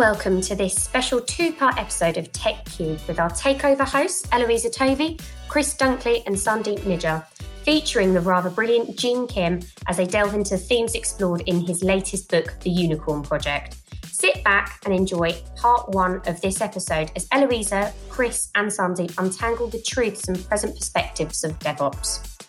welcome to this special two part episode of Tech Cube with our takeover hosts, Eloisa Tovey, Chris Dunkley, and Sandeep Nijjar, featuring the rather brilliant Gene Kim as they delve into themes explored in his latest book, The Unicorn Project. Sit back and enjoy part one of this episode as Eloisa, Chris, and Sandeep untangle the truths and present perspectives of DevOps.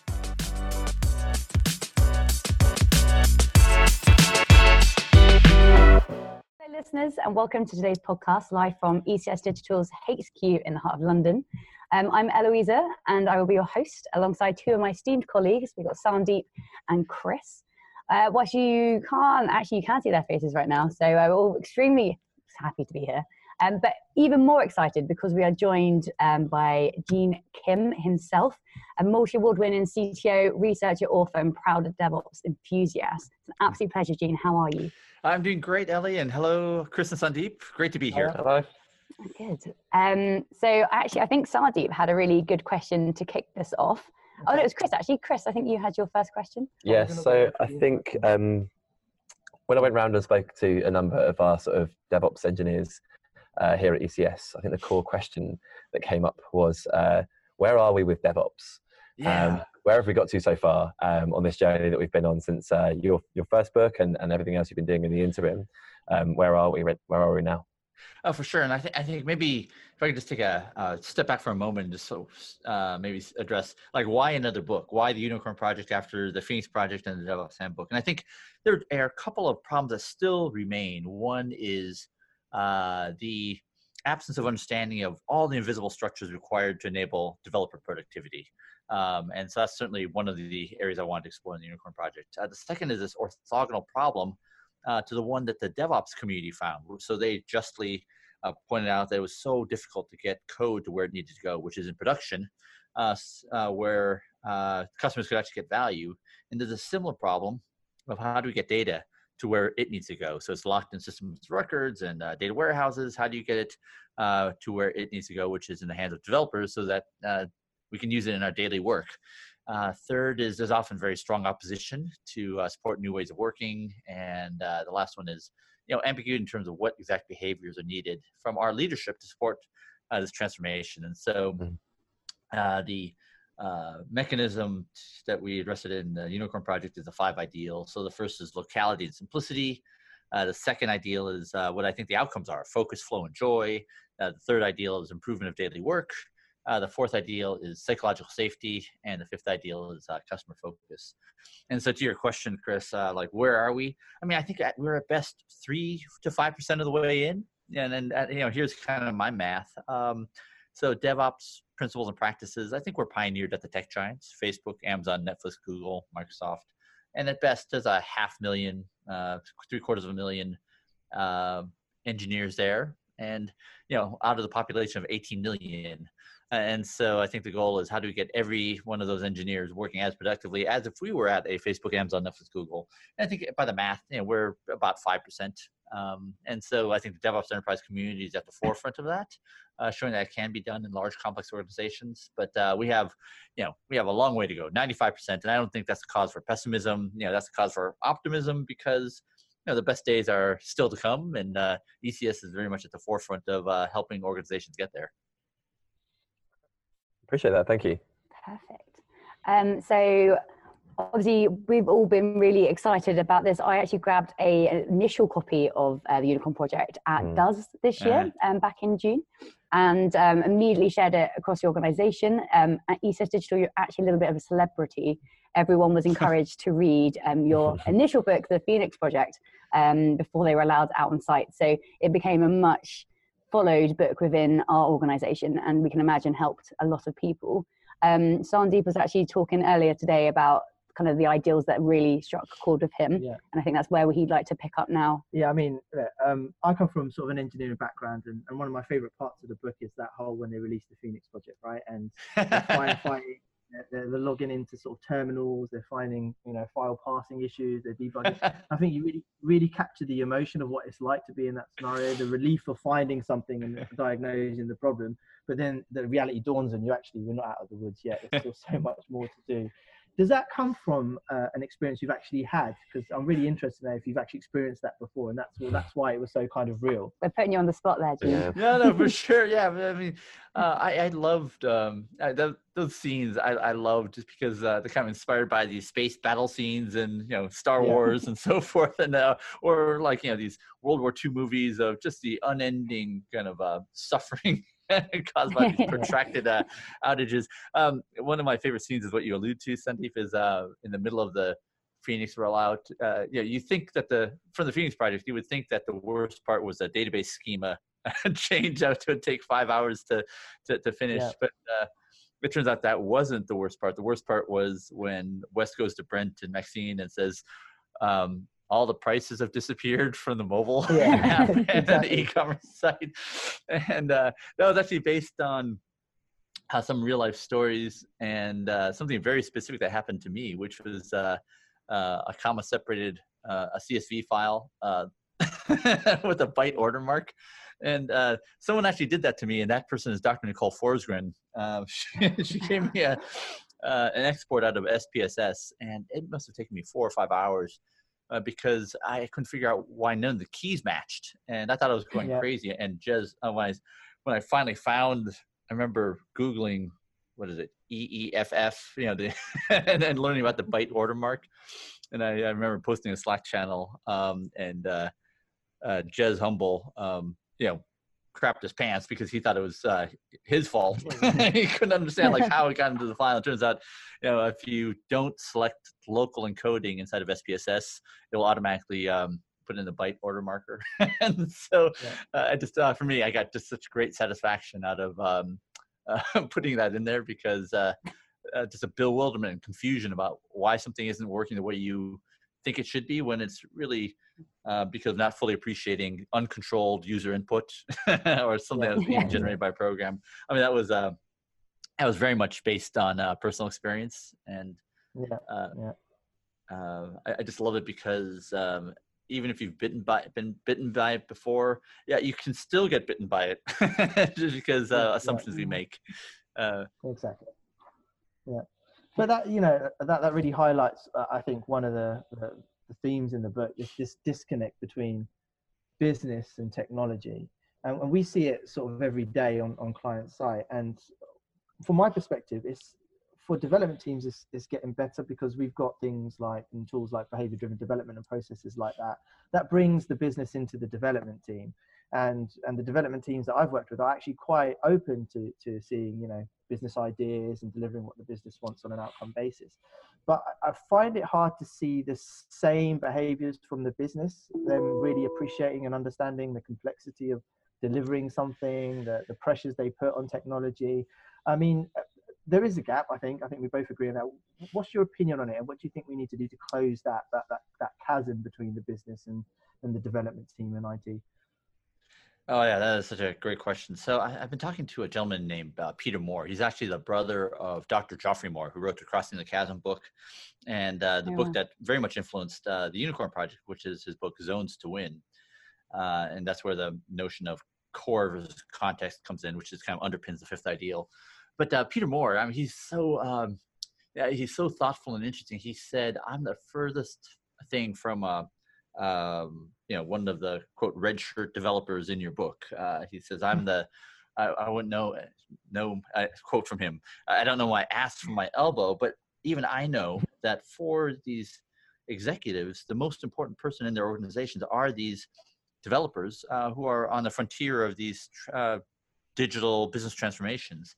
Listeners, and welcome to today's podcast live from ECS Digital's HQ in the heart of London. Um, I'm Eloisa, and I will be your host alongside two of my esteemed colleagues. We've got Sandeep and Chris. Uh, what you can't actually, you can't see their faces right now, so uh, we're all extremely happy to be here. Um, but even more excited because we are joined um, by Gene Kim himself, a multi award winning CTO, researcher, author, and proud DevOps enthusiast. It's an absolute pleasure, Gene. How are you? I'm doing great, Ellie, and hello, Chris and Sandeep. Great to be here. Hello. Good. Um, so actually, I think Sandeep had a really good question to kick this off. Oh, no, it was Chris actually. Chris, I think you had your first question. Yes. So I think um, when I went round and spoke to a number of our sort of DevOps engineers uh, here at ECS, I think the core question that came up was, uh, where are we with DevOps? Yeah. Um, where have we got to so far um, on this journey that we've been on since uh, your your first book and, and everything else you've been doing in the interim? Um, where are we? Where are we now? Oh, for sure. And I think I think maybe if I could just take a, a step back for a moment and just so uh, maybe address like why another book? Why the Unicorn Project after the Phoenix Project and the DevOps Handbook? And I think there are a couple of problems that still remain. One is uh, the absence of understanding of all the invisible structures required to enable developer productivity. Um, and so that's certainly one of the areas I wanted to explore in the Unicorn Project. Uh, the second is this orthogonal problem uh, to the one that the DevOps community found. So they justly uh, pointed out that it was so difficult to get code to where it needed to go, which is in production, uh, uh, where uh, customers could actually get value. And there's a similar problem of how do we get data to where it needs to go. So it's locked in systems records and data warehouses. How do you get it to where it needs to go, which is in the hands of developers so that we can use it in our daily work. Uh, third is there's often very strong opposition to uh, support new ways of working. And uh, the last one is, you know, ambiguity in terms of what exact behaviors are needed from our leadership to support uh, this transformation. And so mm-hmm. uh, the uh, mechanism that we addressed it in the Unicorn Project is the five ideal. So the first is locality and simplicity. the second ideal is what I think the outcomes are focus, flow, and joy. the third ideal is improvement of daily work. Uh, the fourth ideal is psychological safety, and the fifth ideal is uh, customer focus. And so, to your question, Chris, uh, like where are we? I mean, I think we're at best three to five percent of the way in. And then, uh, you know, here's kind of my math. Um, so, DevOps principles and practices. I think we're pioneered at the tech giants: Facebook, Amazon, Netflix, Google, Microsoft, and at best, there's a half million, uh, three quarters of a million uh, engineers there, and you know, out of the population of 18 million and so I think the goal is how do we get every one of those engineers working as productively as if we were at a Facebook, Amazon, Netflix, Google. And I think by the math, you know, we're about five percent. Um, and so I think the DevOps enterprise community is at the forefront of that, uh, showing that it can be done in large, complex organizations. But uh, we have, you know, we have a long way to go, 95%. And I don't think that's a cause for pessimism. You know, that's a cause for optimism because you know the best days are still to come, and uh, ECS is very much at the forefront of uh, helping organizations get there. Appreciate that. Thank you. Perfect. Um, so obviously we've all been really excited about this. I actually grabbed a, an initial copy of uh, the Unicorn Project at mm. DUS this year, uh-huh. um, back in June, and um, immediately shared it across the organisation. Um, at ECS Digital, you're actually a little bit of a celebrity. Everyone was encouraged to read um, your initial book, The Phoenix Project, um, before they were allowed out on site. So it became a much followed book within our organization and we can imagine helped a lot of people. Um, Sandeep was actually talking earlier today about kind of the ideals that really struck a chord with him. Yeah. And I think that's where he'd like to pick up now. Yeah, I mean, um, I come from sort of an engineering background, and, and one of my favorite parts of the book is that whole when they released the Phoenix project, right? And firefighting they're, they're, logging into sort of terminals. They're finding, you know, file parsing issues. They're debugging. I think you really, really capture the emotion of what it's like to be in that scenario, the relief of finding something and diagnosing the problem. But then the reality dawns and you. Actually, we're not out of the woods yet. There's still so much more to do. Does that come from uh, an experience you've actually had? Because I'm really interested now if you've actually experienced that before, and that's well, that's why it was so kind of real. We're putting you on the spot there, Gene. Yeah, no, no, for sure. Yeah, I mean, uh, I, I loved um, I, those, those scenes. I, I loved just because uh, they're kind of inspired by these space battle scenes and you know Star yeah. Wars and so forth, and uh, or like you know these World War II movies of just the unending kind of uh, suffering caused by these protracted uh, outages. Um, one of my favorite scenes is what you allude to, Sandeep, is uh, in the middle of the Phoenix rollout. Uh, you know, you think that the from the Phoenix project, you would think that the worst part was a database schema change out to take five hours to to, to finish, yeah. but. Uh, it turns out that wasn't the worst part. The worst part was when Wes goes to Brent and Maxine and says, um, all the prices have disappeared from the mobile yeah, and exactly. the e-commerce site. And uh, that was actually based on uh, some real life stories and uh, something very specific that happened to me, which was uh, uh, a comma separated uh, a CSV file with a byte order mark. And someone actually did that to me, and that person is Dr. Nicole Forsgren. she, she gave me a, an export out of SPSS, and it must have taken me four or five hours uh, because I couldn't figure out why none of the keys matched, and I thought I was going yeah. crazy. And just uh, when I when I finally found, I remember googling what is it EEFF, you know, the and then learning about the byte order mark. And I, I remember posting a Slack channel, um, and uh, uh, Jez Humble, um, you know, crapped his pants because he thought it was uh, his fault. he couldn't understand like how it got into the file. It turns out, you know, if you don't select local encoding inside of SPSS, it will automatically um, put in the byte order marker. and so, yeah. uh, I just uh, for me, I got just such great satisfaction out of um, putting that in there because uh, uh, just a bewilderment and confusion about why something isn't working the way you think it should be when it's really uh, because not fully appreciating uncontrolled user input or something that's being generated by a program. I mean, that was uh, that was very much based on uh, personal experience, and yeah, uh, yeah. Uh, I, I, just love it because um, even if you've bitten by been bitten by it before, yeah, you can still get bitten by it just because uh, assumptions we make. exactly. Yeah but that you know that that really highlights uh, i think one of the, the, the themes in the book is this disconnect between business and technology. And, and we see it sort of every day on on client site. And from my perspective it's for development teams it's, it's getting better because we've got things like and tools like behavior driven development and processes like that that brings the business into the development team. And and the development teams that I've worked with are actually quite open to to seeing you know business ideas and delivering what the business wants on an outcome basis. But I find it hard to see the same behaviors from the business, them really appreciating and understanding the complexity of delivering something, the, the pressures they put on technology. I mean, uh, there is a gap, I think. I think we both agree on that. What's your opinion on it, and what do you think we need to do to close that that that, that chasm between the business and, and the development team and IT? Oh yeah, that is such a great question. So I, have been talking to a gentleman named uh, Peter Moore. He's actually the brother of Dr. Geoffrey Moore, who wrote the Crossing the Chasm book, and uh, the yeah. book that very much influenced uh, the Unicorn Project, which is his book Zones to Win, uh, and that's where the notion of core versus context comes in, which is kind of underpins the fifth ideal. But uh, Peter Moore, I mean, he's so um, yeah, he's so thoughtful and interesting. He said, "I'm the furthest thing from a um, you know one of the quote red shirt developers in your book. Uh, he says, "I'm the I, I wouldn't know no I, quote from him. I don't know why I asked for my elbow, but even I know that for these executives, the most important person in their organizations are these developers uh, who are on the frontier of these uh, digital business transformations.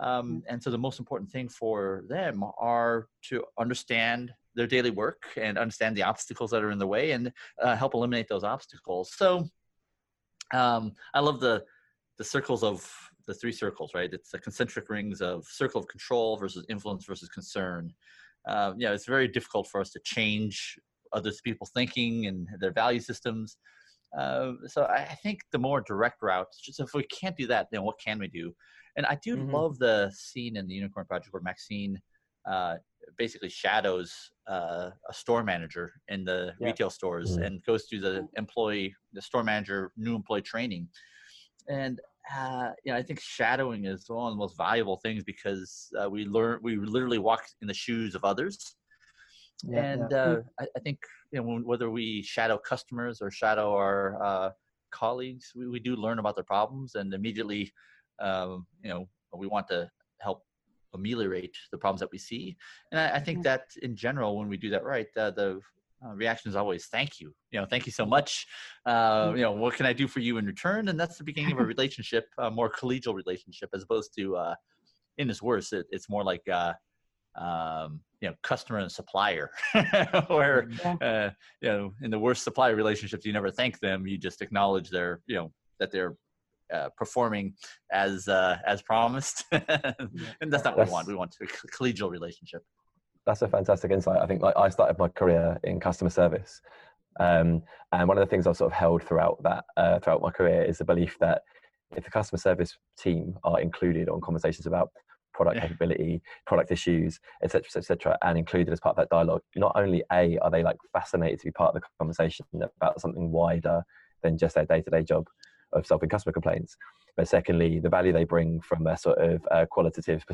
Um, mm. and so the most important thing for them are to understand their daily work and understand the obstacles that are in the way and uh, help eliminate those obstacles. So um, I love the the circles of the three circles, right? It's the concentric rings of circle of control versus influence versus concern. Um, yeah, it's very difficult for us to change other people's thinking and their value systems. Uh, so I think the more direct route, just if we can't do that, then what can we do? And I do mm-hmm. love the scene in the Unicorn Project where Maxine uh, basically shadows uh, a store manager in the yeah. retail stores mm-hmm. and goes through the employee, the store manager, new employee training. And uh, you know, I think shadowing is one of the most valuable things because uh, we learn, we literally walk in the shoes of others. Yeah, and yeah. Uh, I, I, think you know whether we shadow customers or shadow our uh, colleagues, we, we do learn about their problems, and immediately, um, you know, we want to help ameliorate the problems that we see. And I, I think that in general, when we do that right, uh, the uh, reaction is always thank you. You know thank you so much. Uh, you know what can i do for you in return? And that's the beginning of a relationship a more collegial relationship as opposed to uh, in its worse it, it's more like uh, um, you know customer and supplier. Where uh, you know in the worst supplier relationships you never thank them. You just acknowledge their you know that they're uh, performing as uh, as promised and that's not what we want we want a collegial relationship that's a fantastic insight. I think like I started my career in customer service, um, and one of the things I've sort of held throughout that uh, throughout my career is the belief that if the customer service team are included on conversations about product yeah. capability, product issues, etc., etc., and included as part of that dialogue, not only a are they like fascinated to be part of the conversation about something wider than just their day-to-day job of solving customer complaints, but secondly, the value they bring from a sort of uh, qualitative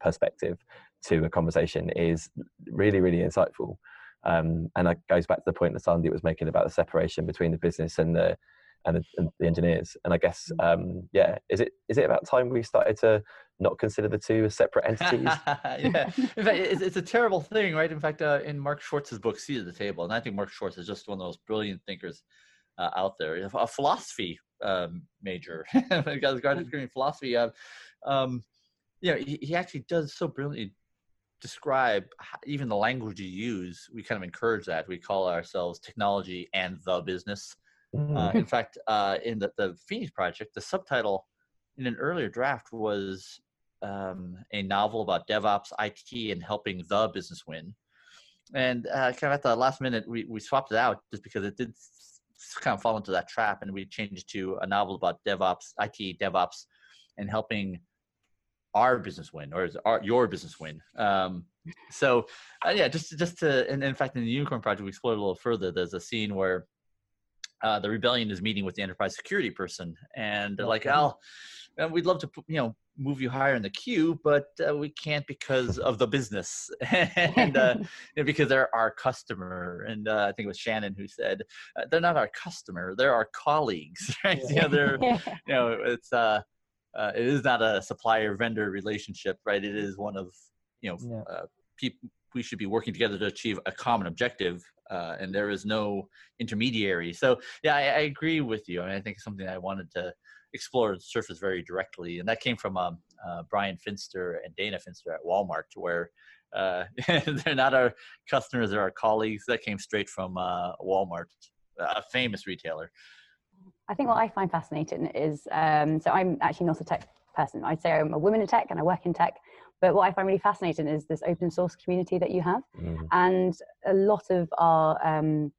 perspective to a conversation is really, really insightful. Um, and that goes back to the point that Sandy was making about the separation between the business and the and the, and the engineers. And I guess, um, yeah, is it is it about time we started to not consider the two as separate entities? yeah, in fact, it's, it's, a terrible thing, right? In fact, uh, in Mark Schwartz's book, Seat at the Table, and I think Mark Schwartz is just one of those brilliant thinkers uh, out there. A philosophy um, major, got his graduate degree in philosophy. Uh, um, you know, he, he actually does so brilliantly describe even the language you use. We kind of encourage that. We call ourselves technology and the business. Mm-hmm. Uh, in fact, uh, in the, the Phoenix project, the subtitle in an earlier draft was um, a novel about DevOps, IT, and helping the business win. And uh, kind of at the last minute, we, we swapped it out just because it did kind of fall into that trap, and we changed to a novel about DevOps, IT, DevOps, and helping our business win or our, your business win. Um, so uh, yeah, just just to and in fact in the Unicorn Project we explored a little further. There's a scene where uh, the rebellion is meeting with the enterprise security person, and they're like, "Al, oh, we'd love to you know move you higher in the queue, but uh, we can't because of the business and, uh, because they're our customer. And uh, I think it was Shannon who said uh, they're not our customer; they're our colleagues, right? Yeah. You know, they're you know, it's uh, uh, it is not a supplier vendor relationship, right? It is one of you know yeah. people we should be working together to achieve a common objective uh, and there is no intermediary so yeah I, I, agree with you I, mean, I think it's something i wanted to explored Surface very directly, and that came from um, uh, Bryan Finster and Dana Finster at Walmart, where uh, they're not our customers; they're our colleagues. That came straight from uh, Walmart, a famous retailer. I think what I find fascinating is um, so I'm actually not a tech person. I'd say I'm a woman in tech and I work in tech. But what I find really fascinating is this open source community that you have, mm. and a lot of our um,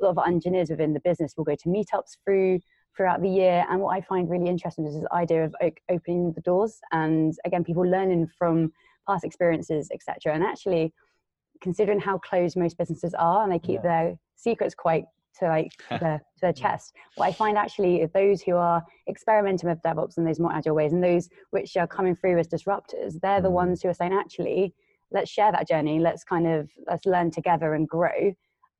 a lot of our engineers within the business will go to meetups through throughout the year. And what I find really interesting is this idea of opening the doors and again, people learning from past experiences, etc. And actually, considering how closed most businesses are and they keep yeah. their secrets quite to like to their, to their chest. What I find actually is those who are experimenting with DevOps and those more agile ways and those which are coming through as disruptors, they're the mm. ones who are saying, actually, let's share that journey. Let's kind of let's learn together and grow.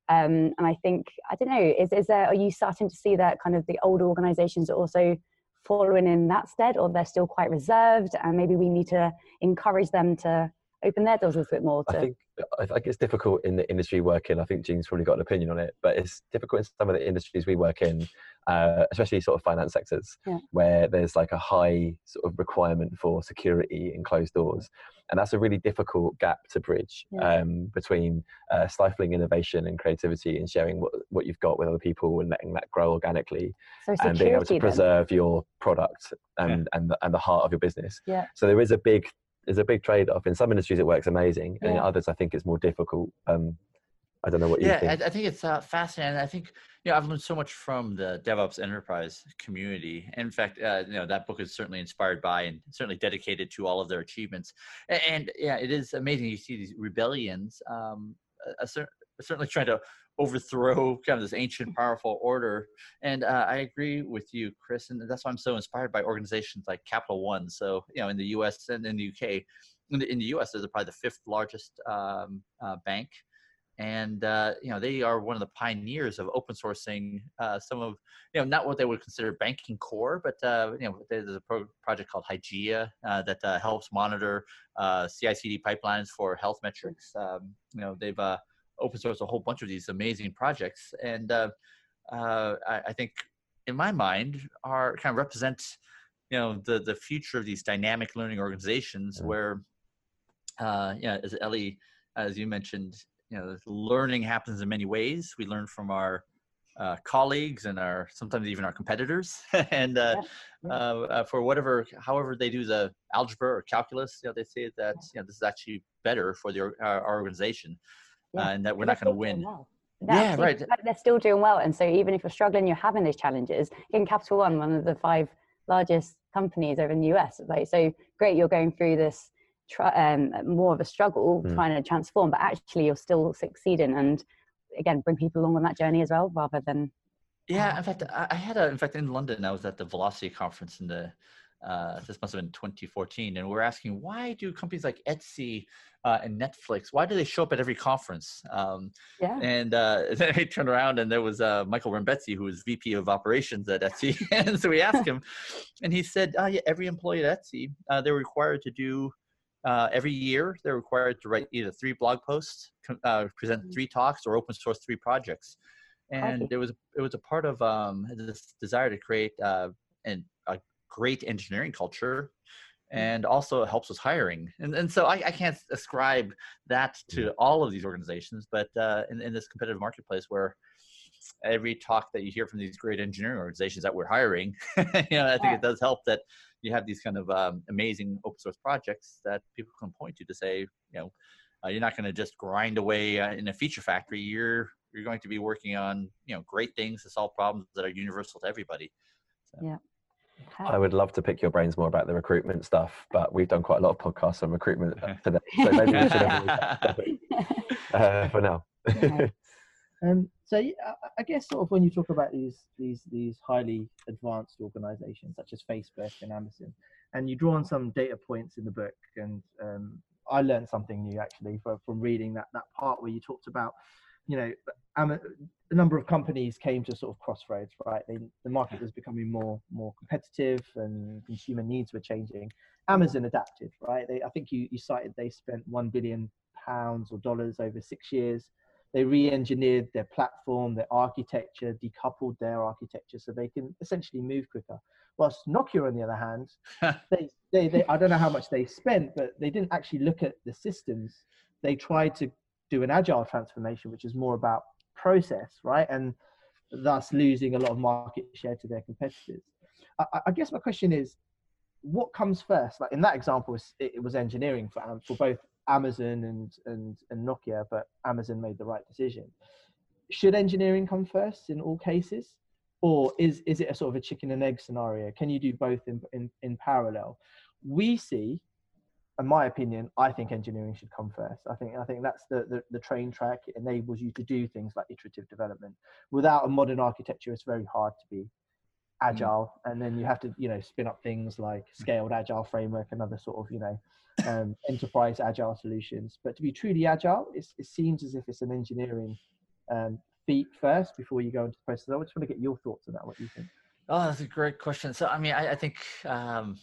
Um, and I think I don't know is is there are you starting to see that kind of the older organisations are also following in that stead, or they're still quite reserved, and maybe we need to encourage them to open their doors a little bit more. To... I think I think it's difficult in the industry working. I think Gene's probably got an opinion on it, but it's difficult in some of the industries we work in, uh, especially sort of finance sectors, yeah. where there's like a high sort of requirement for security and closed doors and that's a really difficult gap to bridge yeah. um, between uh, stifling innovation and creativity and sharing what, what you've got with other people and letting that grow organically so and being able to preserve then. your product and, yeah. and, the, and the heart of your business yeah. so there is a big there's a big trade-off in some industries it works amazing and in others i think it's more difficult um, I don't know what you yeah, think. I, I think it's uh, fascinating. I think you know I've learned so much from the DevOps enterprise community. In fact, uh, you know that book is certainly inspired by and certainly dedicated to all of their achievements. And, and yeah, it is amazing. You see these rebellions. Um, a, a certain certainly trying to overthrow kind of this ancient powerful order. And uh, i agree with you chris and that's why i'm so inspired by organizations like capital one. So you know in the us and in the uk in the, in the us they're probably the fifth largest um, uh, bank. And uh, you know they are one of the pioneers of open sourcing uh, some of you know not what they would consider banking core but uh, you know there's a pro- project called Hygieia uh, that uh, helps monitor uh, CI/CD pipelines for health metrics. Um, you know they've open source a whole bunch of these amazing projects, and I, I, think in my mind are kind of represent you know the the future of these dynamic learning organizations yeah. where yeah as Ellie as you mentioned you know, learning happens in many ways. We learn from our uh, colleagues and our sometimes even our competitors, and uh, yeah. Uh, uh, for whatever, however they do the algebra or calculus, you know, they say that you know this is actually better for the our, our organization, yeah. and that we're not going to win. Well. yeah, right. They're still doing well, and so even if you're struggling, you're having those challenges. In Capital One, one of the five largest companies over in the US, like so great, you're going through this try, um, more of a struggle mm. trying to transform, but actually you're still succeeding and again bring people along on that journey as well, rather than. Yeah, in fact, I had a. In fact, in London, I was at the Velocity conference in the. Uh, this must have been 2014, and we're asking why do companies like Etsy uh, and Netflix why do they show up at every conference? Um, yeah. And uh, then I turned around and there was uh, Michael Rembetsy, who was VP of operations at Etsy, and so we asked him, and he said, "Oh yeah, every employee at Etsy uh, they're required to do uh, every year, they're required to write either three blog posts, uh, present mm-hmm. three talks, or open source three projects. And it was it was a part of um, this desire to create uh, an, a great engineering culture, mm-hmm. and also it helps with hiring. And and so I, I can't ascribe that to all of these organizations, but uh, in, in this competitive marketplace where every talk that you hear from these great engineering organizations that we're hiring, you know, I think yeah. it does help that you have these kind of um, amazing open source projects that people can point to to say, you know, uh, you're not going to just grind away uh, in a feature factory. You're you're going to be working on you know great things to solve problems that are universal to everybody. So. Yeah. I would love to pick your brains more about the recruitment stuff, but we've done quite a lot of podcasts on recruitment today, so maybe we should have uh, for now. Um, so I guess sort of when you talk about these these these highly advanced organizations such as Facebook and Amazon, and you draw on some data points in the book, and um, I learned something new actually from, from reading that that part where you talked about, you know, a number of companies came to sort of crossroads, right? They, the market was becoming more more competitive, and consumer needs were changing. Amazon adapted, right? They, I think you, you cited they spent one billion pounds or dollars over six years they re-engineered their platform, their architecture, decoupled their architecture so they can essentially move quicker. Whilst Nokia, on the other hand, they, they, they, I don't know how much they spent, but they didn't actually look at the systems. They tried to do an agile transformation, which is more about process, right? And thus losing a lot of market share to their competitors. I, I guess my question is, what comes first? Like in that example, it was engineering for, um, for both Amazon and, and, and Nokia, but Amazon made the right decision. Should engineering come first in all cases? Or is, is it a sort of a chicken and egg scenario? Can you do both in, in, in parallel? We see, in my opinion, I think engineering should come first. I think I think that's the, the, the train track. It enables you to do things like iterative development. Without a modern architecture, it's very hard to be mm. agile and then you have to you know spin up things like scaled agile framework and other sort of you know um, enterprise agile solutions. But to be truly agile, it seems as if it's an engineering um, feat first before you go into the process. I just want to get your thoughts on that. What you think? Oh, that's a great question. So, I mean, I, I think, um,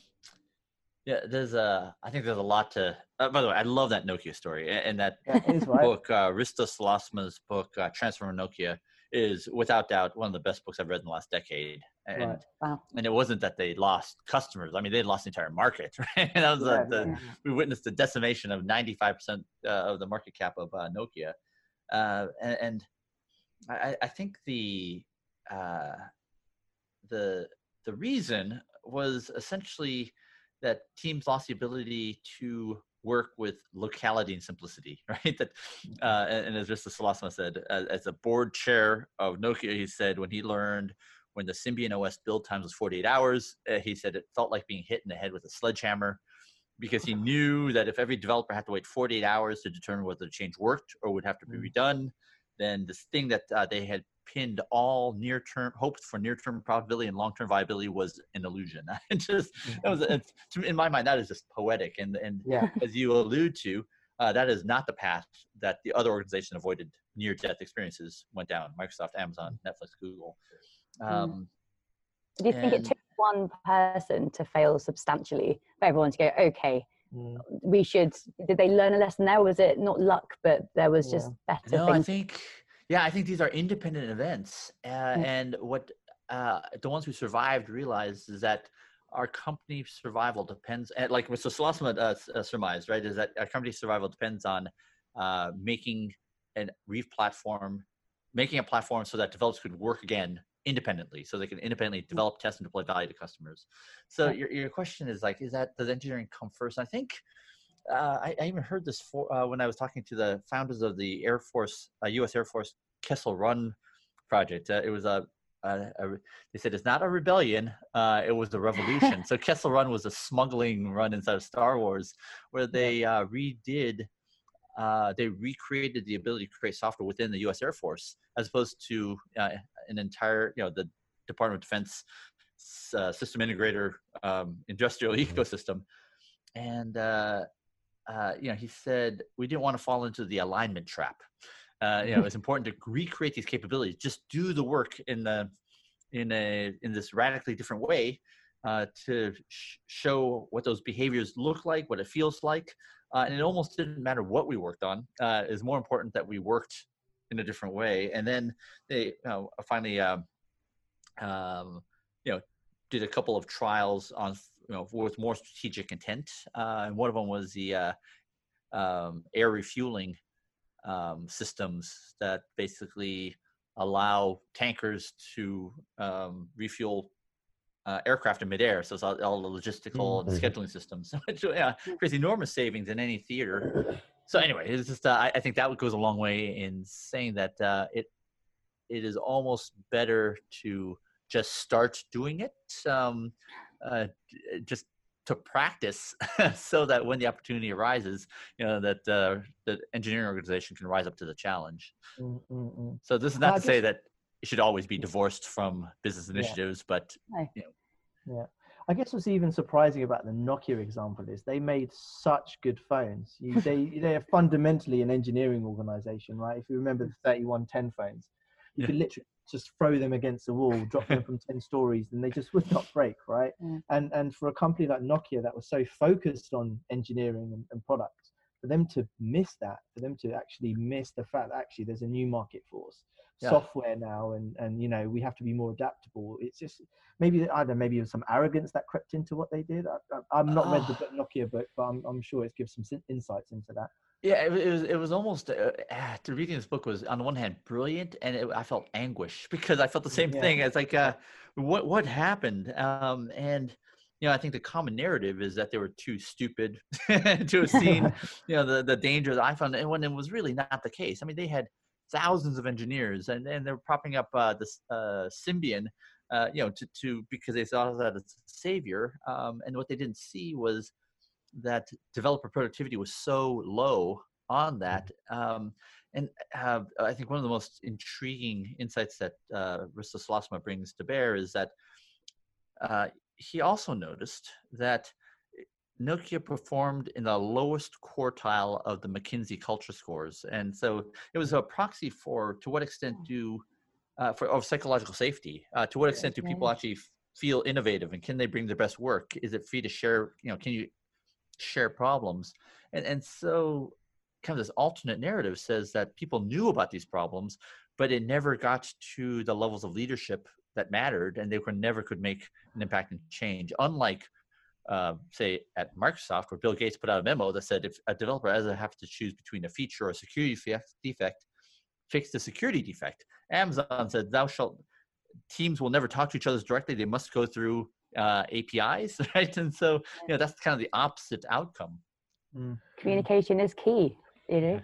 yeah, there's a, I think there's a lot to, uh, by the way, I love that Nokia story and, that yeah, book, uh, Risto Siilasmaa's book, uh, Transform Nokia is without doubt one of the best books I've read in the last decade. And right. wow. and it wasn't that they lost customers. I mean, they lost the entire market. Right? that was yeah, the, we witnessed the decimation of 95% uh, of the market cap of uh, Nokia. Uh, and, and I, I, think the uh, the the reason was essentially that teams lost the ability to work with locality and simplicity, right? That, mm-hmm. uh, and, as Mr. Siilasmaa said, as, as, a board chair of Nokia, he said when he learned when the Symbian OS build time was 48 hours, uh, he said it felt like being hit in the head with a sledgehammer because he knew that if every developer had to wait 48 hours to determine whether the change worked or would have to be mm. redone, then this thing that uh, they had pinned all near term hopes for near term probability and long term viability was an illusion. just that was it's, in my mind that is just poetic and and Yeah. as you allude to. Uh, that is not the path that the other organization avoided near death experiences went down Microsoft, Amazon, Netflix, Google. Um, Do you think it took one person to fail substantially for everyone to go, okay, Mm. we should? Did they learn a lesson there? Was it not luck, but there was Yeah. just better No, I things? think, yeah, I think these are independent events. Uh, Mm. And what uh, the ones who survived realized is that our company survival depends, and like Mr. Siilasmaa uh, uh, surmised, right, is that our company survival depends on uh, making an Reef platform, making a platform so that developers could work again independently, so they can independently develop, test, and deploy value to customers. So your, your question is like, is that, does engineering come first? I think uh, I, I even heard this for, uh, when I was talking to the founders of the Air Force, uh, U.S. Air Force Kessel Run project. Uh, it was a, a, a, they said it's not a rebellion, uh, it was a revolution. so Kessel Run was a smuggling run inside of Star Wars, where they uh, redid, uh, they recreated the ability to create software within the U.S. Air Force, as opposed to uh, an entire, you know, the Department of Defense uh, system integrator um, industrial ecosystem. And uh, uh, you know, he said we didn't want to fall into the alignment trap. Uh, you know, it's important to recreate these capabilities. Just do the work in the in a in this radically different way uh, to sh- show what those behaviors look like, what it feels like, uh, and it almost didn't matter what we worked on. Uh, it's more important that we worked in a different way. And then they you know, finally, um, um, you know, did a couple of trials on you know with more strategic intent, uh, and one of them was the uh, um, air refueling um, systems that basically allow tankers to um, refuel uh, aircraft in midair. So it's all, all the logistical and Mhm. scheduling systems, which yeah, creates enormous savings in any theater. So anyway, it's just uh, I, I think that goes a long way in saying that uh, it it is almost better to just start doing it, um, uh, just to practice, so that when the opportunity arises, you know that uh, the engineering organization can rise up to the challenge. Mm, mm, mm. So this is not I to say that it should always be divorced from business Yeah. initiatives, but Yeah. I guess what's even surprising about the Nokia example is they made such good phones. You, they they're fundamentally an engineering organization, right? If you remember the 3110 phones, you Yeah. could literally just throw them against the wall, drop them from 10 stories, and they just would not break, right? Mm. And and for a company like Nokia that was so focused on engineering and, and products, for them to miss that, for them to actually miss the fact that actually there's a new market force, Yeah. software now, and and you know we have to be more adaptable. It's just maybe I don't know, maybe it was some arrogance that crept into what they did. I, I, I've not read the Ah. book, Nokia book, but I'm, I'm sure it gives some insights into that. Yeah, it, it was it was almost uh, ah, to reading this book was on the one hand brilliant, and it, I felt anguish because I felt the same Yeah. thing. It's like, uh, what what happened? Um, and you know, I think the common narrative is that they were too stupid to have seen you know the the danger of the iPhone, and when it was really not the case. I mean, they had thousands of engineers, and and they were propping up uh, this uh, Symbian. Uh, you know, to, to because they saw that as a savior, um, and what they didn't see was that developer productivity was so low on that. Um, and uh, I think one of the most intriguing insights that uh, Risto Siilasmaa brings to bear is that uh, he also noticed that Nokia performed in the lowest quartile of the McKinsey culture scores. And so it was a proxy for to what extent do, uh, for of psychological safety, uh, to what extent do people actually f- feel innovative and can they bring their best work? Is it free to share, you know, can you share problems? And, and so kind of this alternate narrative says that people knew about these problems, but it never got to the levels of leadership that mattered and they could never could make an impact and change. Unlike uh, say at Microsoft, where Bill Gates put out a memo that said if a developer doesn't have to choose between a feature or a security fe- defect, fix the security defect. Amazon said, "Thou shalt." Teams will never talk to each other directly; they must go through uh, APIs, right? And so, you know, that's kind of the opposite outcome. Communication is key. You know,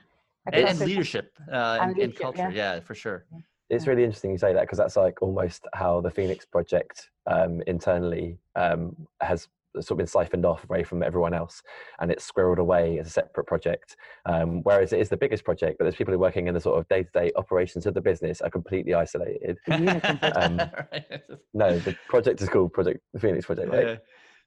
And, and leadership uh, And and, and leadership, culture, yeah. yeah, for sure. It's really interesting you say that because that's like almost how the Phoenix project um, internally um, has sort of been siphoned off away from everyone else and it's squirreled away as a separate project um, whereas it is the biggest project but there's people who are working in the sort of day-to-day operations of the business are completely isolated. Um, no the project is called project the phoenix project right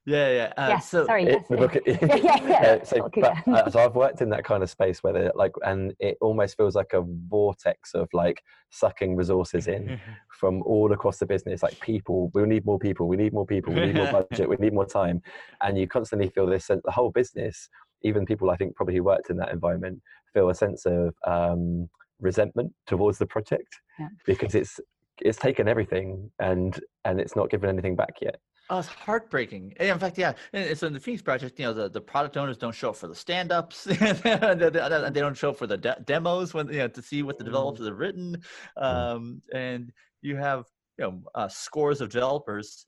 yeah. Yeah. Uh, yes, so sorry. It, the book, yeah, yeah, yeah. Uh, so, but, uh, so I've worked in that kind of space where they're like, and it almost feels like a vortex of like sucking resources in from all across the business. Like people, we need more people, we need more people, we need more budget, we need more time, and you constantly feel this sense. The whole business, even people I think probably who worked in that environment, feel a sense of um, resentment towards the project yeah. because it's it's taken everything and and it's not given anything back yet. Oh, it's heartbreaking. In fact, yeah. And so in the Phoenix project, you know, the, the product owners don't show up for the stand-ups. they don't show up for the de- demos when you know to see what the developers have written. Mm. Um, and you have you know uh, scores of developers,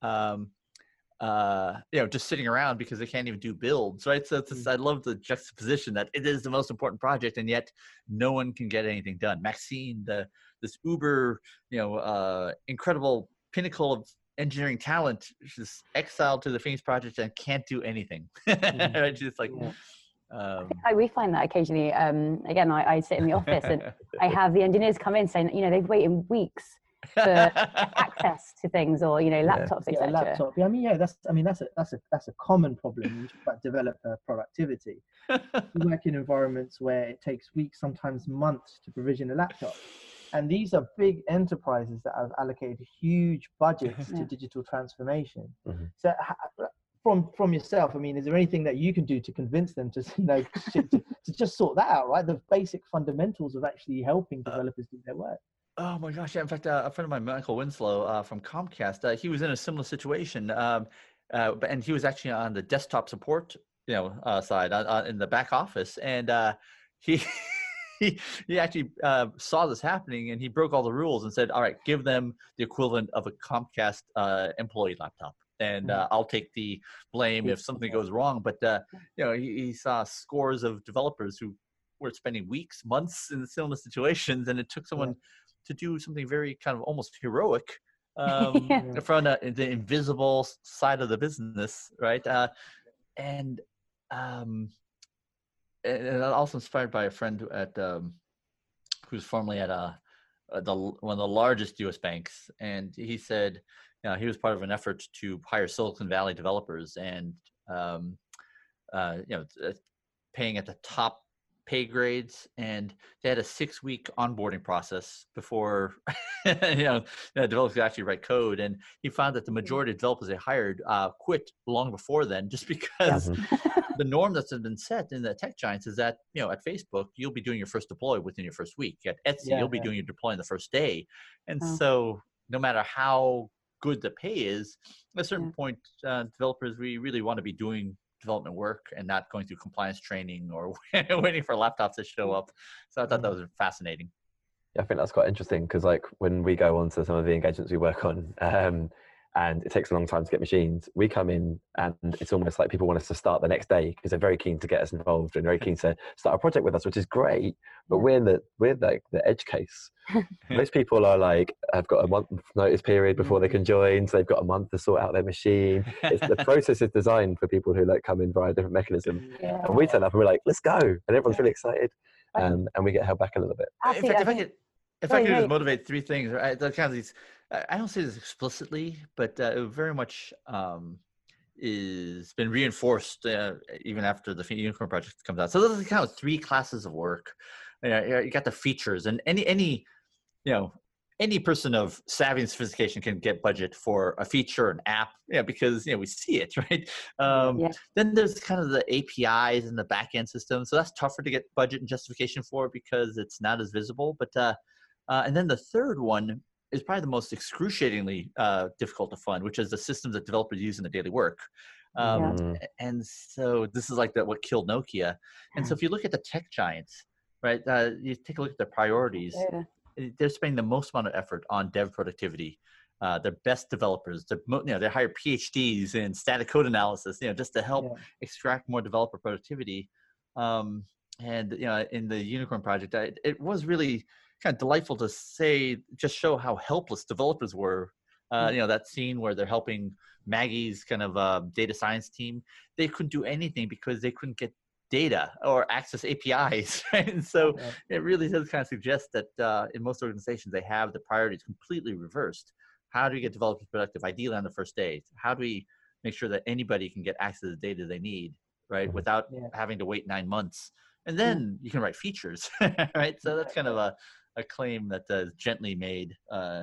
um, uh, you know, just sitting around because they can't even do builds, right? So it's, I love the juxtaposition that it is the most important project, and yet no one can get anything done. Maxine, the this uber, you know, uh, incredible pinnacle of engineering talent just exiled to the Phoenix project and can't do anything. mm just like. Yeah. Um, I, we find that occasionally. Um, again, I, I, sit in the office and I have the engineers come in saying, you know, they've waited weeks for access to things or you know laptops, yeah. etc. Yeah, laptop. Yeah, I mean, yeah, that's. I mean, that's a that's a that's a common problem about developer productivity. you work in environments where it takes weeks, sometimes months, to provision a laptop and these are big enterprises that have allocated huge budgets yeah. to digital transformation mm-hmm. so from from yourself i mean is there anything that you can do to convince them to you know to, to, just sort that out right the basic fundamentals of actually helping uh, developers do their work Oh my gosh! Yeah, in fact, uh, a friend of mine, Michael Winslow uh, from Comcast, uh, he was in a similar situation, um, uh, and he was actually on the desktop support, you know, uh, side in the back office, and he he, he actually uh, saw this happening and he broke all the rules and said, all right, give them the equivalent of a Comcast uh, employee laptop. And uh, mm-hmm. I'll take the blame if something goes wrong. But uh, you know, he, he, saw scores of developers who were spending weeks, months in similar situations, and it took someone to do something very kind of almost heroic um, yeah. from the, the, invisible side of the business, right? Uh, and um, and also inspired by a friend at um, who's formerly at uh, uh, the one of the largest U.S. banks, and he said, you know, he was part of an effort to hire Silicon Valley developers, and um, uh, you know, uh, paying at the top pay grades, and they had a six-week onboarding process before you know developers could actually write code. And he found that the majority of developers they hired uh, quit long before then, just because the norm that's been set in the tech giants is that you know at Facebook you'll be doing your first deploy within your first week. At Etsy yeah, you'll be yeah. doing your deploy in the first day, and oh. so no matter how good the pay is, at a certain yeah. point, uh, developers we really want to be doing development work and not going through compliance training or waiting for laptops to show up. So I thought that mm. was fascinating. Yeah, I think that's quite interesting because like when we go on to some of the engagements we work on, um, and it takes a long time to get machines. We come in and it's almost like people want us to start the next day because they're very keen to get us involved and very keen to start a project with us, which is great. But we're in the we're like the edge case. Most people are like have got a month notice period before they can join, so they've got a month to sort out their machine. It's, the process is designed for people who like come in via a different mechanism. Yeah. And we turn up and we're like, let's go, and everyone's really excited, um, and we get held back a little bit. In fact, if I could, if I could just motivate three things, right? The kind of these I don't say this explicitly, but uh, it very much um, is been reinforced uh, even after the Unicorn project comes out. So those are kind of three classes of work. You, know, you got the features, and any any you know any person of savvy and sophistication can get budget for a feature, an app, yeah, because you know we see it, right? Um, yeah. Then there's kind of the APIs and the backend system, so that's tougher to get budget and justification for because it's not as visible. But uh, uh, and then the third one is probably the most excruciatingly uh, difficult to fund, which is the systems that developers use in the daily work. Um, yeah. Mm. And so this is like the, what killed Nokia. And so if you look at the tech giants, right, uh, you take a look at their priorities. Yeah. Eh, they're spending the most amount of effort on dev productivity. Uh, their best developers, they're, you know, they hire PhDs in static code analysis, you know, just to help yeah. extract more developer productivity. Um, and you know, in the Unicorn project, I, it was really kind of delightful to say, just show how helpless developers were Uh, you know that scene where they're helping Maggie's kind of uh, data science team. They couldn't do anything because they couldn't get data or access APIs. Right? And so yeah. it really does kind of suggest that uh, in most organizations they have the priorities completely reversed. How do we get developers productive? Ideally on the first day. How do we make sure that anybody can get access to the data they need, right, mm-hmm. without yeah. having to wait nine months? And then you can write features, right? So that's kind of a, a claim that is gently made uh,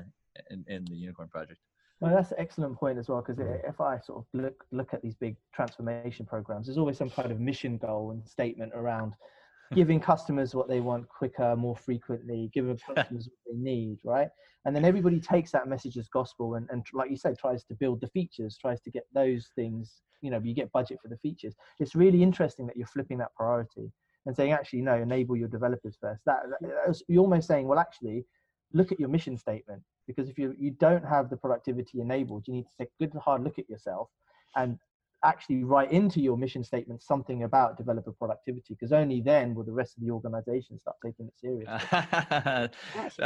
in, in the Unicorn project. Well, that's an excellent point as well, because if I sort of look look at these big transformation programs, there's always some kind of mission goal and statement around giving customers what they want quicker, more frequently, giving customers what they need, right? And then everybody takes that message as gospel and, and like you said, tries to build the features, tries to get those things, you know, you get budget for the features. It's really interesting that you're flipping that priority and saying, actually, no, enable your developers first. That, that you're almost saying, well, actually, look at your mission statement because if you you don't have the productivity enabled you need to take a good hard look at yourself and actually write into your mission statement something about developer productivity because only then will the rest of the organization start taking it seriously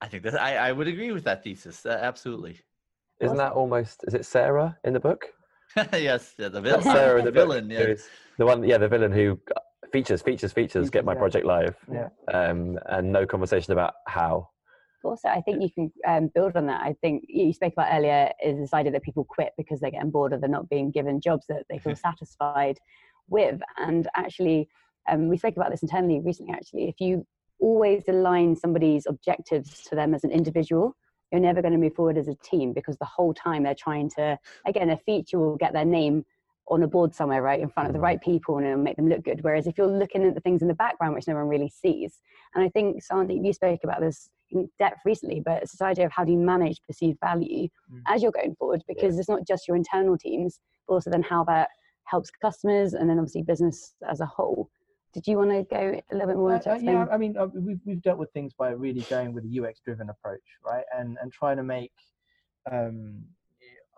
i think that I, I would agree with that thesis uh, absolutely isn't that almost is it sarah in the book yes yeah, the villain sarah the, the villain yeah. the one yeah the villain who features features features get my project live yeah. um, and no conversation about how. Also i think you can um, build on that. I think you spoke about earlier is this idea that people quit because they're getting bored or they're not being given jobs that they feel satisfied with. And actually um, we spoke about this internally recently actually. If you always align somebody's objectives to them as an individual you're never going to move forward as a team because the whole time they're trying to again a feature will get their name on a board somewhere, right, in front of the right people and it'll make them look good. Whereas if you're looking at the things in the background, which no one really sees, and I think Sandeep, you spoke about this in depth recently, but it's this idea of how do you manage perceived value mm. as you're going forward, because yeah. it's not just your internal teams, but also then how that helps customers and then obviously business as a whole. Did you want to go a little bit more into uh, Yeah, I mean, uh, we've, we've dealt with things by really going with a UX driven approach, right? And, and trying to make um,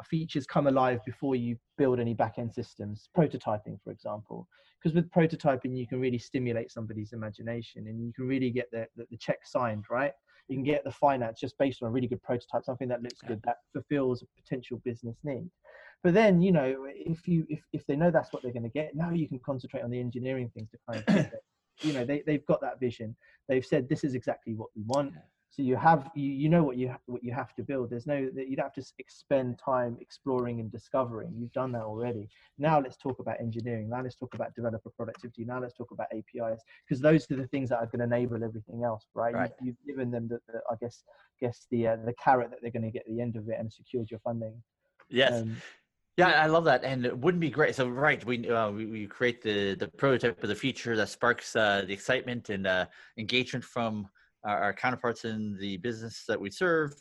features come alive before you build any back-end systems prototyping for example. Because with prototyping you can really stimulate somebody's imagination and you can really get the, the, the, check signed right? You can get the finance just based on a really good prototype something that looks good that fulfills a potential business need. But then you know if you if, if they know that's what they're going to get now you can concentrate on the engineering things to kind of you know they, they've got that vision. They've said this is exactly what we want so you have you, you know what you what you have to build. There's no that you don't have to expend time exploring and discovering. You've done that already. Now let's talk about engineering. Now let's talk about developer productivity. Now let's talk about apis because those are the things that are going to enable everything else right, right. You, have given them the, the, i guess guess the uh, the carrot that they're going to get at the end of it and secured your funding. Yes. Um, yeah, I love that, and it wouldn't be great. So, right, we uh, we, we, create the the prototype of the feature that sparks uh, the excitement and uh, engagement from our, our counterparts in the business that we serve,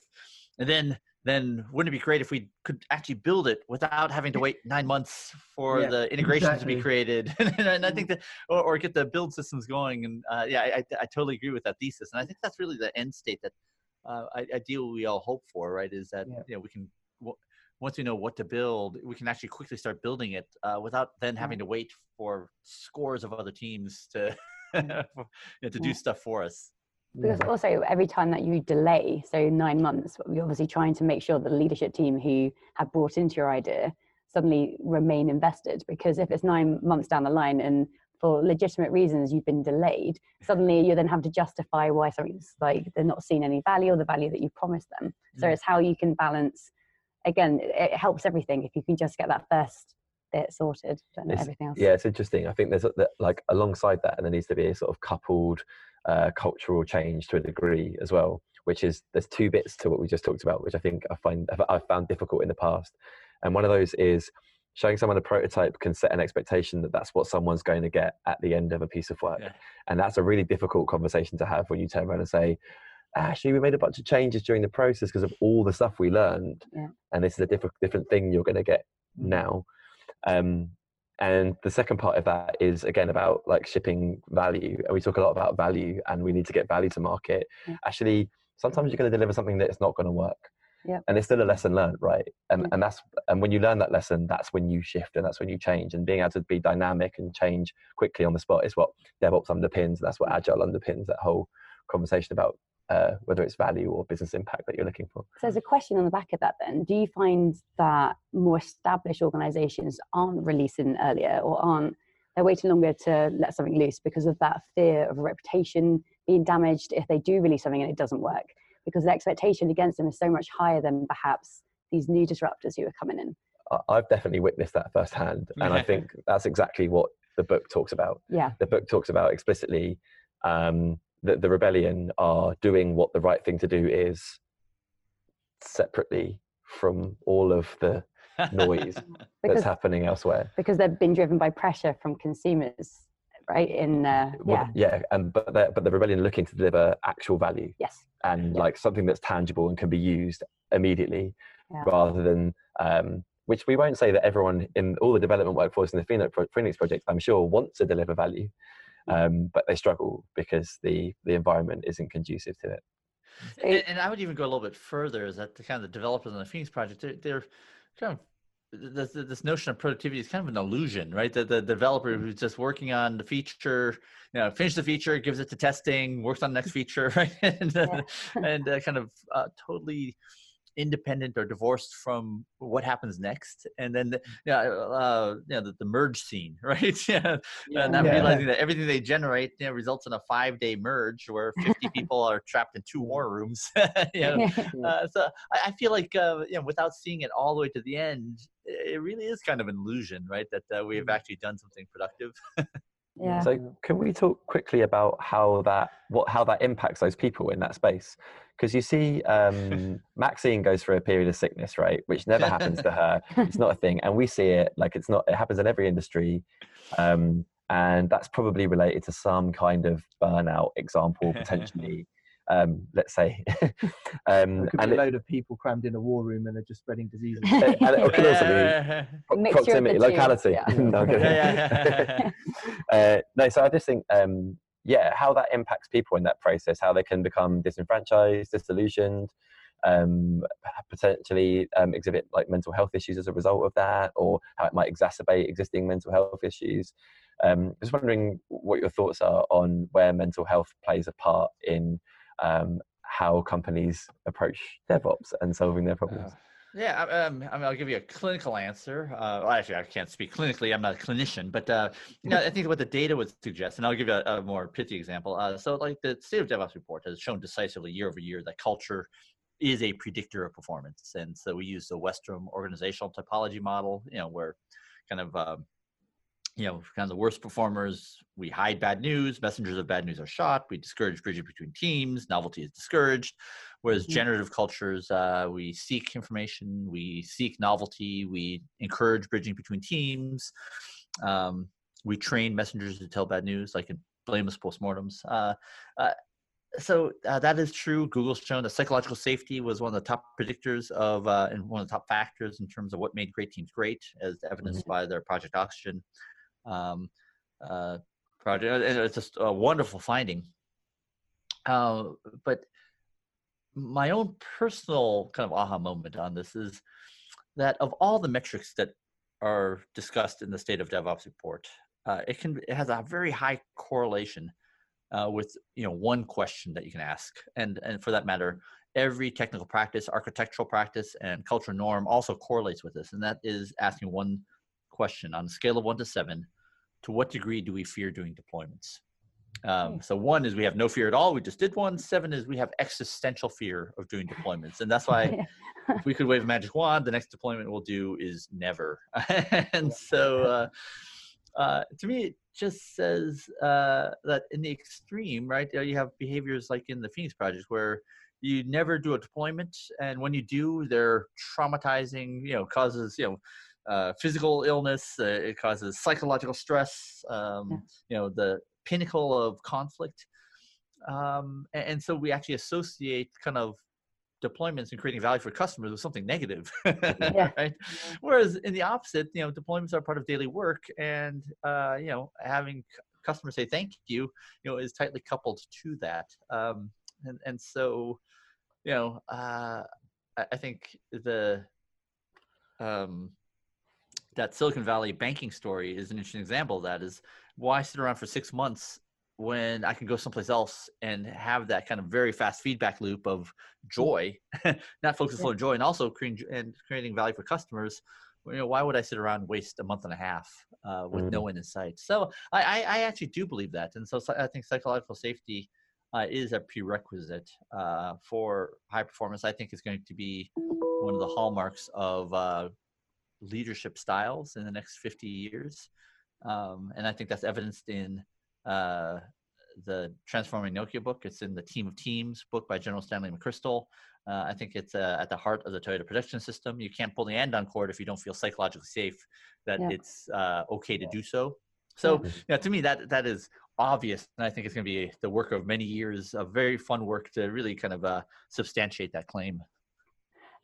and then then wouldn't it be great if we could actually build it without having to wait nine months for yeah, the integrations exactly. to be created? And, I think that or, or, get the build systems going and uh, yeah I, I totally agree with that thesis and I think that's really the end state that uh, ideal we all hope for right is that yeah. you know we can once we know what to build we can actually quickly start building it uh, without then having to wait for scores of other teams to you know, to do stuff for us because also every time that you delay so nine months you're obviously trying to make sure that the leadership team who have brought into your idea suddenly remain invested. Because if it's nine months down the line and for legitimate reasons you've been delayed suddenly you then have to justify why something's like they're not seeing any value or the value that you promised them. So mm. it's how you can balance again it helps everything if you can just get that first bit sorted don't everything else. yeah it's interesting. I think there's a, like alongside that and there needs to be a sort of coupled uh, cultural change to a degree as well which is there's two bits to what we just talked about which i think i find i've found difficult in the past and one of those is showing someone a prototype can set an expectation that that's what someone's going to get at the end of a piece of work yeah. and that's a really difficult conversation to have when you turn around and say actually we made a bunch of changes during the process because of all the stuff we learned yeah. and this is a different different thing you're going to get mm. now um, and the second part of that is again about like shipping value and we talk a lot about value and we need to get value to market yeah. actually sometimes you're going to deliver something that's not going to work yeah. and it's still a lesson learned right and yeah. and that's and when you learn that lesson that's when you shift and that's when you change and being able to be dynamic and change quickly on the spot is what devops underpins that's what agile underpins that whole conversation about uh, whether it's value or business impact that you're looking for. So there's a question on the back of that then. Do you find that more established organizations aren't releasing earlier or aren't they're waiting longer to let something loose because of that fear of a reputation being damaged if they do release something and it doesn't work? Because the expectation against them is so much higher than perhaps these new disruptors who are coming in. I've definitely witnessed that firsthand, and I think that's exactly what the book talks about. Yeah. The book talks about explicitly um, that the rebellion are doing what the right thing to do is separately from all of the noise that's happening elsewhere. Because they've been driven by pressure from consumers, right? In uh, well, yeah, yeah, and but but the rebellion looking to deliver actual value. Yes. And yeah. like something that's tangible and can be used immediately, yeah. rather than um, which we won't say that everyone in all the development workforce in the Phoenix project, I'm sure, wants to deliver value, um, but they struggle because the the environment isn't conducive to it. And, and, I would even go a little bit further. Is that the kind of the developers on the Phoenix project? They're, they're kind of this, this notion of productivity is kind of an illusion, right? The, the developer who's just working on the feature, you know, finish the feature, gives it to testing, works on the next feature, right? and, yeah. and uh, kind of uh, totally independent or divorced from what happens next and then the, yeah uh, you know the, the merge scene right yeah, yeah. not yeah. realizing that everything they generate you know, results in a five day merge where 50 people are trapped in two war rooms you know? uh, so I, I, feel like uh, you know without seeing it all the way to the end it really is kind of an illusion right that uh, we have mm-hmm. actually done something productive yeah so can we talk quickly about how that what how that impacts those people in that space because you see um, maxine goes through a period of sickness right which never happens to her it's not a thing and we see it like it's not it happens in every industry um, and that's probably related to some kind of burnout example potentially um, let's say. um, and a load of people crammed in a war room and they're just spreading diseases. and it could also be proximity, locality. Yeah. no, yeah, uh, no, so I just think, um, yeah, how that impacts people in that process, how they can become disenfranchised, disillusioned, um, potentially um, exhibit like mental health issues as a result of that, or how it might exacerbate existing mental health issues. Um, just wondering what your thoughts are on where mental health plays a part in um, how companies approach DevOps and solving their problems. Yeah, um, I mean, I'll give you a clinical answer. Uh, well, actually, I can't speak clinically. I'm not a clinician, but uh, you know, I think what the data would suggest, and I'll give you a, a more pithy example. Uh, so, like the State of DevOps report has shown decisively year over year that culture is a predictor of performance, and so we use the Westrum organizational typology model, you know, where kind of um, you know, kind of the worst performers, we hide bad news. Messengers of bad news are shot. We discourage bridging between teams. Novelty is discouraged. Whereas mm-hmm. generative cultures, uh, we seek information, we seek novelty, we encourage bridging between teams. Um, we train messengers to tell bad news, like in blameless postmortems. Uh, uh, so uh, that is true. Google's shown that psychological safety was one of the top predictors of uh, and one of the top factors in terms of what made great teams great, as evidenced mm-hmm. by their Project Oxygen um, uh, project. And it's just a wonderful finding. Uh, but my own personal kind of aha moment on this is that of all the metrics that are discussed in the state of DevOps report, uh, it can it has a very high correlation uh, with you know one question that you can ask, and and for that matter, every technical practice, architectural practice, and cultural norm also correlates with this, and that is asking one question on a scale of one to seven to what degree do we fear doing deployments? Um, hmm. so one is we have no fear at all. We just did one. Seven is we have existential fear of doing deployments, and that's why if we could wave a magic wand, the next deployment we'll do is never. and so, uh, uh, to me, it just says uh, that in the extreme, right? You have behaviors like in the Phoenix project where you never do a deployment, and when you do, they're traumatizing. You know, causes you know uh, physical illness. Uh, it causes psychological stress. Um, yeah. You know, the pinnacle of conflict. Um, and, and, so we actually associate kind of deployments and creating value for customers with something negative, yeah. right? Whereas in the opposite, you know, deployments are part of daily work, and uh, you know, having customers say thank you, you know, is tightly coupled to that. Um, and and so, you know, uh, I, I think the um, that Silicon Valley banking story is an interesting example of that is why sit around for six months when I can go someplace else and have that kind of very fast feedback loop of joy, not focus yeah. on joy, and also creating and creating value for customers. You know, why would I sit around and waste a month and a half uh, with mm. no end in sight? So I, I, I, actually do believe that, and so I think psychological safety uh, is a prerequisite uh, for high performance. I think is going to be one of the hallmarks of uh, leadership styles in the next 50 years. Um, and I think that's evidenced in uh, the Transforming Nokia book. It's in the Team of Teams book by General Stanley McChrystal. Uh, I think it's uh, at the heart of the Toyota production System. You can't pull the andon cord if you don't feel psychologically safe that yeah. it's uh, okay to do so. So, yeah. you know, to me, that that is obvious, and I think it's going to be the work of many years of very fun work to really kind of uh, substantiate that claim.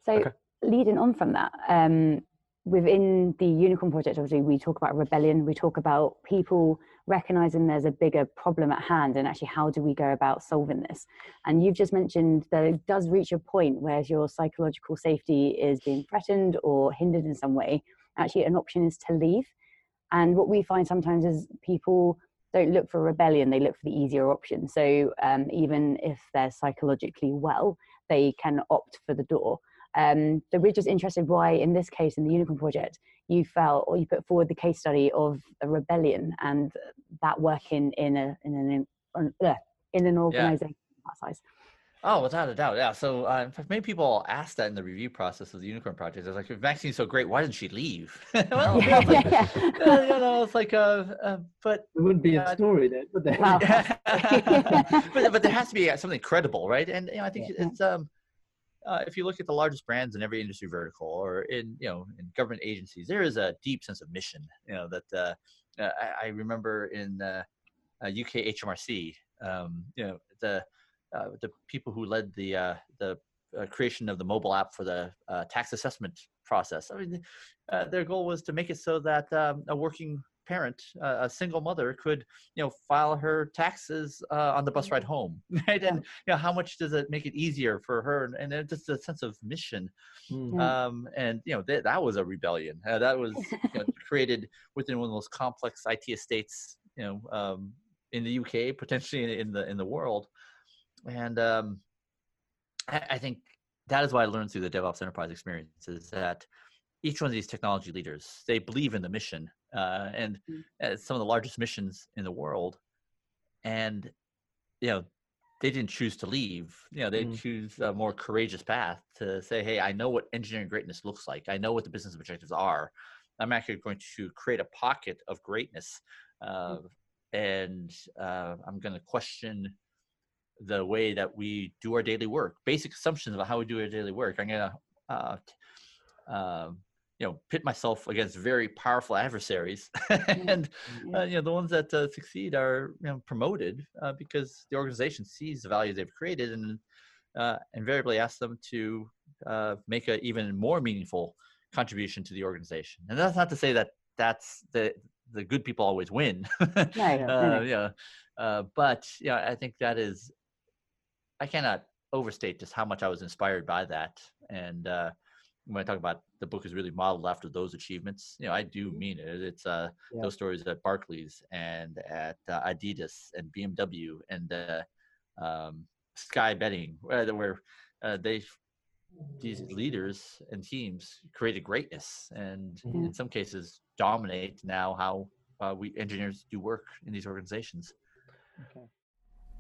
So, okay. leading on from that, um, within the unicorn project obviously we talk about rebellion we talk about people recognizing there's a bigger problem at hand and actually how do we go about solving this. And you've just mentioned that it does reach a point where your psychological safety is being threatened or hindered in some way. Actually an option is to leave. And what we find sometimes is people don't look for rebellion they look for the easier option. So um, even if they're psychologically well they can opt for the door um, so we're just interested why, in this case, in the Unicorn Project, you felt or you put forward the case study of a rebellion and that working in a in an in, uh, in an organization yeah. that size. Oh, without a doubt, yeah. So, uh, in fact, many people asked that in the review process of the Unicorn Project. They're like, "If Maxine's so great, why didn't she leave?" well, yeah, like, yeah, yeah. Uh, you know, it's like, uh, uh but it wouldn't be a story then, would there? Wow. but but there has to be something credible, right? And you know, I think yeah. it's um, uh, if you look at the largest brands in every industry vertical or in you know in government agencies, there is a deep sense of mission. You know that uh, uh I, I, remember in uh, UK uh, HMRC, um, you know the uh, the people who led the the creation of the mobile app for the tax assessment process. I mean, their goal was to make it so that um, a working parent, uh, a single mother, could you know file her taxes uh, on the bus ride home, right? And you know how much does it make it easier for her, and, and just a sense of mission. Mm-hmm. Um, and you know th- that was a rebellion. Uh, that was you know, created within one of the most complex IT estates, you know, um, in the UK, potentially in, in, the in the world. And um, I, I think that is what I learned through the DevOps enterprise experience is that each one of these technology leaders they believe in the mission uh, and mm-hmm. some of the largest missions in the world. And you know, they didn't choose to leave. You know, they mm. choose a more courageous path to say, "Hey, I know what engineering greatness looks like. I know what the business objectives are. I'm actually going to create a pocket of greatness, uh, mm. and uh, I'm going to question." the way that we do our daily work basic assumptions about how we do our daily work i'm going to uh, um, you know pit myself against very powerful adversaries mm-hmm. and uh, you know the ones that uh, succeed are you know promoted uh, because the organization sees the value they've created and uh, invariably asks them to uh, make an even more meaningful contribution to the organization. And that's not to say that that's the the good people always win uh, yeah but yeah i think that is i cannot overstate just how much i was inspired by that. And when I talk about the book is really modeled after those achievements, you know, I do mm-hmm. mean it. It's uh, yeah. those stories at Barclays and at uh, Adidas and BMW and uh, um, Sky Betting, where, where uh, they these leaders and teams created greatness, and mm-hmm. in some cases dominate now how uh, we engineers do work in these organizations. Okay.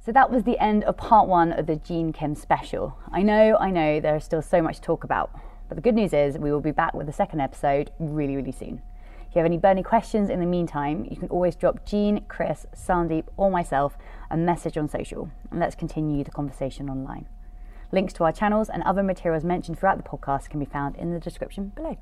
So that was the end of part one of the Gene Kim special. I know, I know, there is still so much to talk about. But the good news is we will be back with the second episode really, really soon. If you have any burning questions in the meantime, you can always drop Gene, Chris, Sandeep, or myself a message on social, and let's continue the conversation online. Links to our channels and other materials mentioned throughout the podcast can be found in the description below.